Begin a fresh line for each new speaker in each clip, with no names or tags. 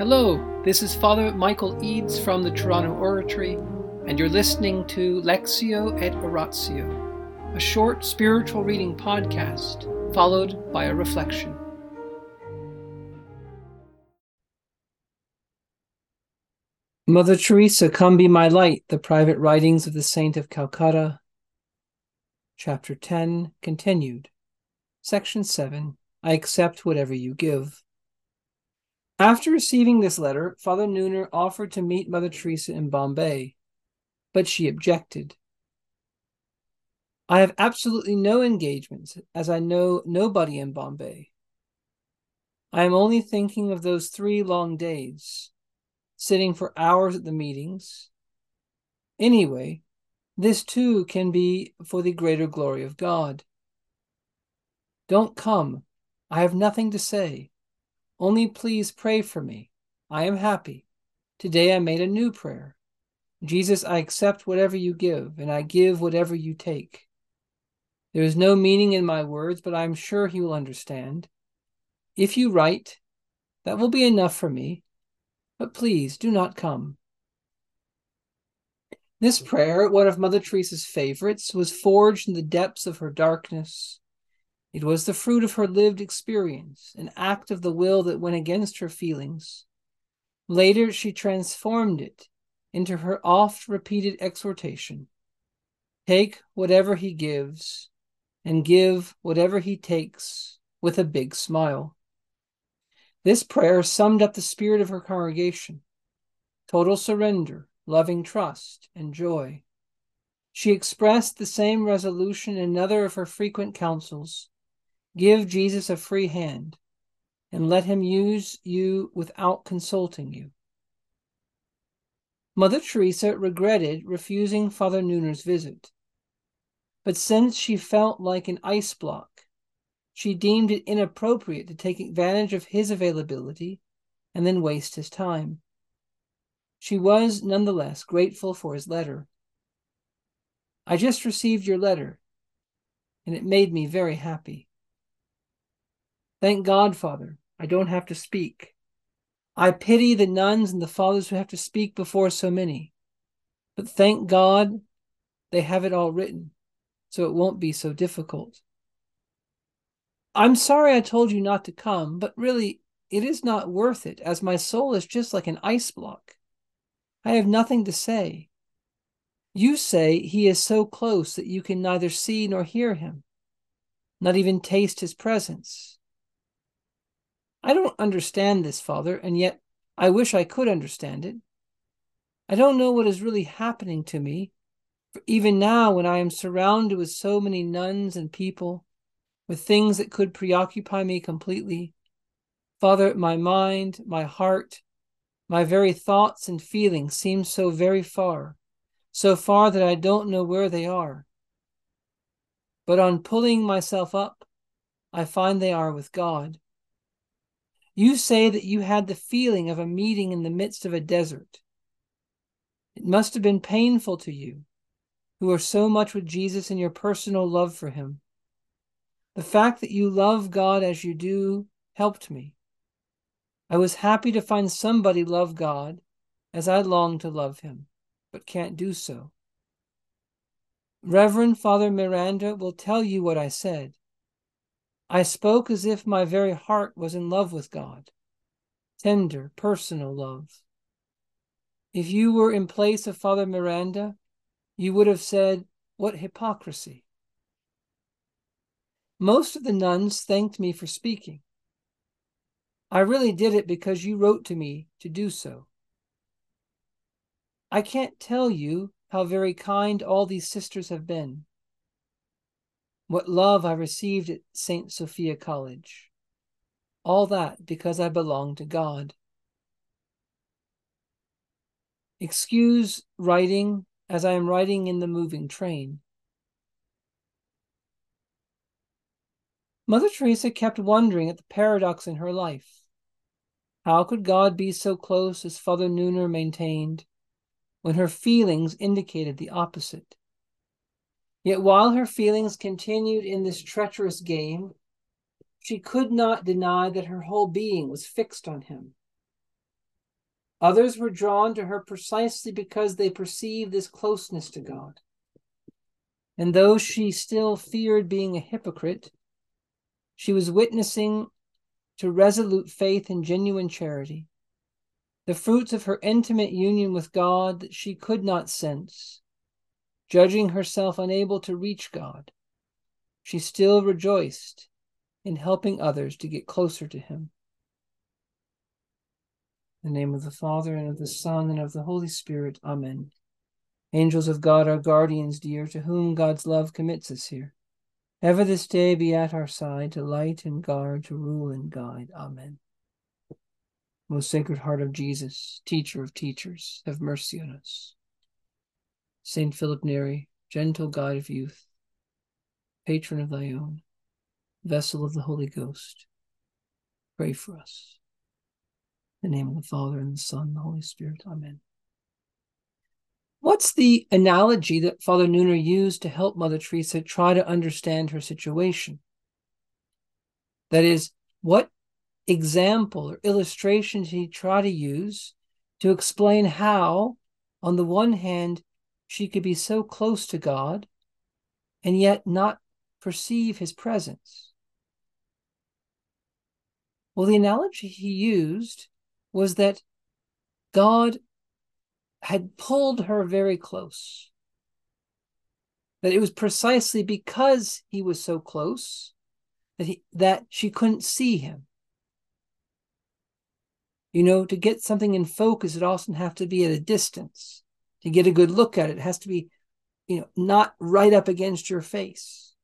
Hello, this is Father Michael Eads from the Toronto Oratory, and you're listening to Lectio et Oratio, a short spiritual reading podcast followed by a reflection. Mother Teresa, Come Be My Light, the Private Writings of the Saint of Calcutta, Chapter 10, continued. Section 7 I accept whatever you give. After receiving this letter, Father Neuner offered to meet Mother Teresa in Bombay, but she objected. I have absolutely no engagements, as I know nobody in Bombay. I am only thinking of those three long days, sitting for hours at the meetings. Anyway, this too can be for the greater glory of God. Don't come. I have nothing to say. Only please pray for me. I am happy. Today I made a new prayer. Jesus, I accept whatever you give, and I give whatever you take. There is no meaning in my words, but I am sure he will understand. If you write, that will be enough for me, but please do not come. This prayer, one of Mother Teresa's favorites, was forged in the depths of her darkness it was the fruit of her lived experience, an act of the will that went against her feelings. Later, she transformed it into her oft repeated exhortation Take whatever he gives, and give whatever he takes with a big smile. This prayer summed up the spirit of her congregation total surrender, loving trust, and joy. She expressed the same resolution in another of her frequent counsels Give Jesus a free hand and let him use you without consulting you. Mother Teresa regretted refusing Father Neuner's visit, but since she felt like an ice block, she deemed it inappropriate to take advantage of his availability and then waste his time. She was nonetheless grateful for his letter. I just received your letter, and it made me very happy. Thank God, Father, I don't have to speak. I pity the nuns and the fathers who have to speak before so many. But thank God they have it all written, so it won't be so difficult. I'm sorry I told you not to come, but really, it is not worth it, as my soul is just like an ice block. I have nothing to say. You say he is so close that you can neither see nor hear him, not even taste his presence. I don't understand this, Father, and yet I wish I could understand it. I don't know what is really happening to me, for even now, when I am surrounded with so many nuns and people, with things that could preoccupy me completely, Father, my mind, my heart, my very thoughts and feelings seem so very far, so far that I don't know where they are. But on pulling myself up, I find they are with God. You say that you had the feeling of a meeting in the midst of a desert. It must have been painful to you, who are so much with Jesus in your personal love for him. The fact that you love God as you do helped me. I was happy to find somebody love God as I long to love him, but can't do so. Reverend Father Miranda will tell you what I said. I spoke as if my very heart was in love with God. Tender, personal love. If you were in place of Father Miranda, you would have said, What hypocrisy! Most of the nuns thanked me for speaking. I really did it because you wrote to me to do so. I can't tell you how very kind all these sisters have been what love I received at St. Sophia College. All that because I belong to God. Excuse writing as I am writing in the moving train. Mother Teresa kept wondering at the paradox in her life. How could God be so close as Father Neuner maintained, when her feelings indicated the opposite? Yet while her feelings continued in this treacherous game, she could not deny that her whole being was fixed on him. Others were drawn to her precisely because they perceived this closeness to God. And though she still feared being a hypocrite, she was witnessing to resolute faith and genuine charity, the fruits of her intimate union with God that she could not sense. Judging herself unable to reach God, she still rejoiced in helping others to get closer to Him. In the name of the Father, and of the Son, and of the Holy Spirit. Amen. Angels of God, our guardians dear, to whom God's love commits us here. Ever this day be at our side, to light and guard, to rule and guide. Amen. Most Sacred Heart of Jesus, Teacher of teachers, have mercy on us. Saint Philip Neri, gentle guide of youth, patron of thy own, vessel of the Holy Ghost, pray for us. In the name of the Father, and the Son, and the Holy Spirit. Amen. What's the analogy that Father Neuner used to help Mother Teresa try to understand her situation? That is, what example or illustration did he try to use to explain how, on the one hand, she could be so close to God and yet not perceive his presence? Well, the analogy he used was that God had pulled her very close. That it was precisely because he was so close that he, that she couldn't see him. You know, to get something in focus, it often have to be at a distance. To get a good look at it, it has to be, you know, not right up against your face.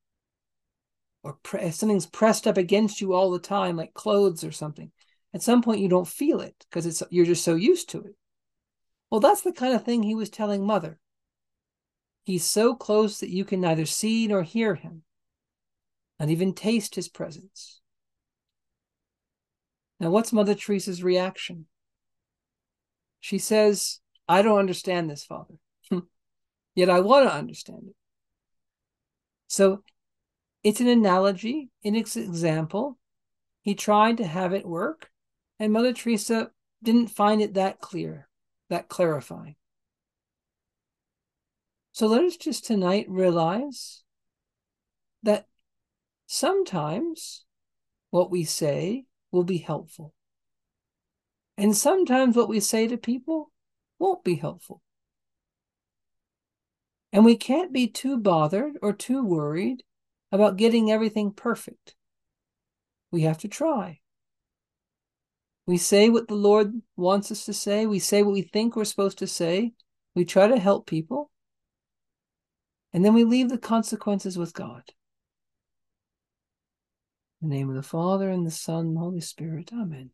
Or pre- if something's pressed up against you all the time, like clothes or something, at some point you don't feel it because it's you're just so used to it. Well, that's the kind of thing he was telling Mother. He's so close that you can neither see nor hear him, not even taste his presence. Now, what's Mother Teresa's reaction? She says, I don't understand this, Father, yet I want to understand it. So it's an analogy, in its example. He tried to have it work, and Mother Teresa didn't find it that clear, that clarifying. So let us just tonight realize that sometimes what we say will be helpful. And sometimes what we say to people won't be helpful. And we can't be too bothered or too worried about getting everything perfect. We have to try. We say what the Lord wants us to say. We say what we think we're supposed to say. We try to help people. And then we leave the consequences with God. In the name of the Father, and the Son, and the Holy Spirit. Amen.